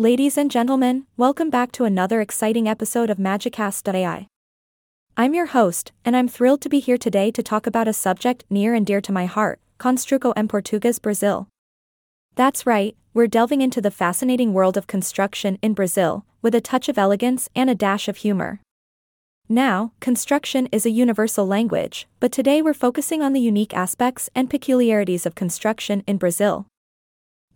Ladies and gentlemen, welcome back to another exciting episode of Magicast.ai. I'm your host, and I'm thrilled to be here today to talk about a subject near and dear to my heart Construção em Português, Brazil. That's right, we're delving into the fascinating world of construction in Brazil, with a touch of elegance and a dash of humor. Now, construction is a universal language, but today we're focusing on the unique aspects and peculiarities of construction in Brazil.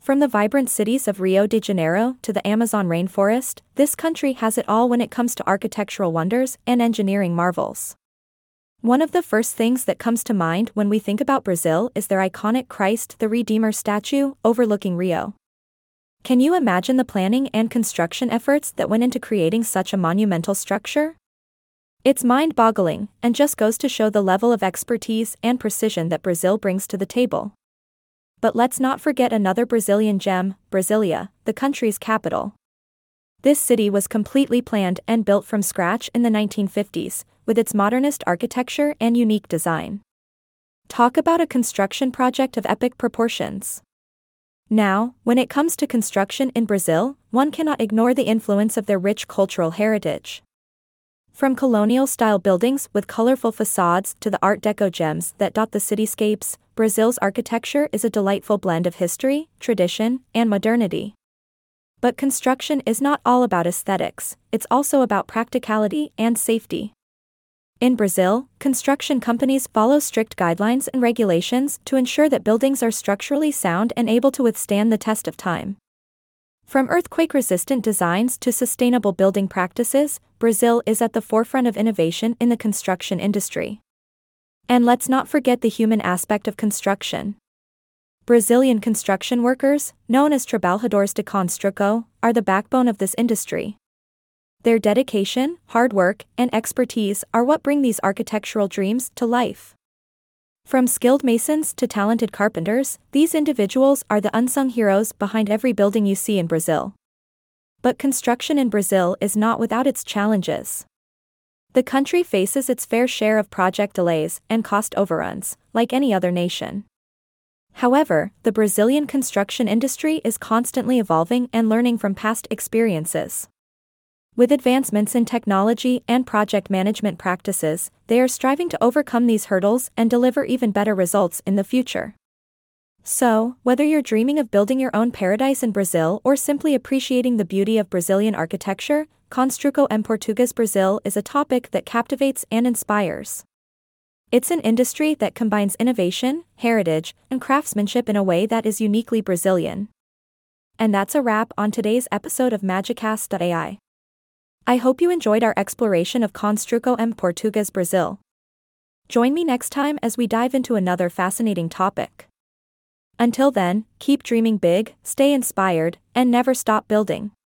From the vibrant cities of Rio de Janeiro to the Amazon rainforest, this country has it all when it comes to architectural wonders and engineering marvels. One of the first things that comes to mind when we think about Brazil is their iconic Christ the Redeemer statue overlooking Rio. Can you imagine the planning and construction efforts that went into creating such a monumental structure? It's mind boggling, and just goes to show the level of expertise and precision that Brazil brings to the table. But let's not forget another Brazilian gem, Brasilia, the country's capital. This city was completely planned and built from scratch in the 1950s, with its modernist architecture and unique design. Talk about a construction project of epic proportions. Now, when it comes to construction in Brazil, one cannot ignore the influence of their rich cultural heritage. From colonial style buildings with colorful facades to the Art Deco gems that dot the cityscapes, Brazil's architecture is a delightful blend of history, tradition, and modernity. But construction is not all about aesthetics, it's also about practicality and safety. In Brazil, construction companies follow strict guidelines and regulations to ensure that buildings are structurally sound and able to withstand the test of time. From earthquake resistant designs to sustainable building practices, Brazil is at the forefront of innovation in the construction industry. And let's not forget the human aspect of construction. Brazilian construction workers, known as Trabalhadores de Construção, are the backbone of this industry. Their dedication, hard work, and expertise are what bring these architectural dreams to life. From skilled masons to talented carpenters, these individuals are the unsung heroes behind every building you see in Brazil. But construction in Brazil is not without its challenges. The country faces its fair share of project delays and cost overruns, like any other nation. However, the Brazilian construction industry is constantly evolving and learning from past experiences. With advancements in technology and project management practices, they are striving to overcome these hurdles and deliver even better results in the future. So, whether you're dreaming of building your own paradise in Brazil or simply appreciating the beauty of Brazilian architecture, Construção em Português Brazil is a topic that captivates and inspires. It's an industry that combines innovation, heritage, and craftsmanship in a way that is uniquely Brazilian. And that's a wrap on today's episode of Magicast.ai. I hope you enjoyed our exploration of Construção em Português Brazil. Join me next time as we dive into another fascinating topic. Until then, keep dreaming big, stay inspired, and never stop building.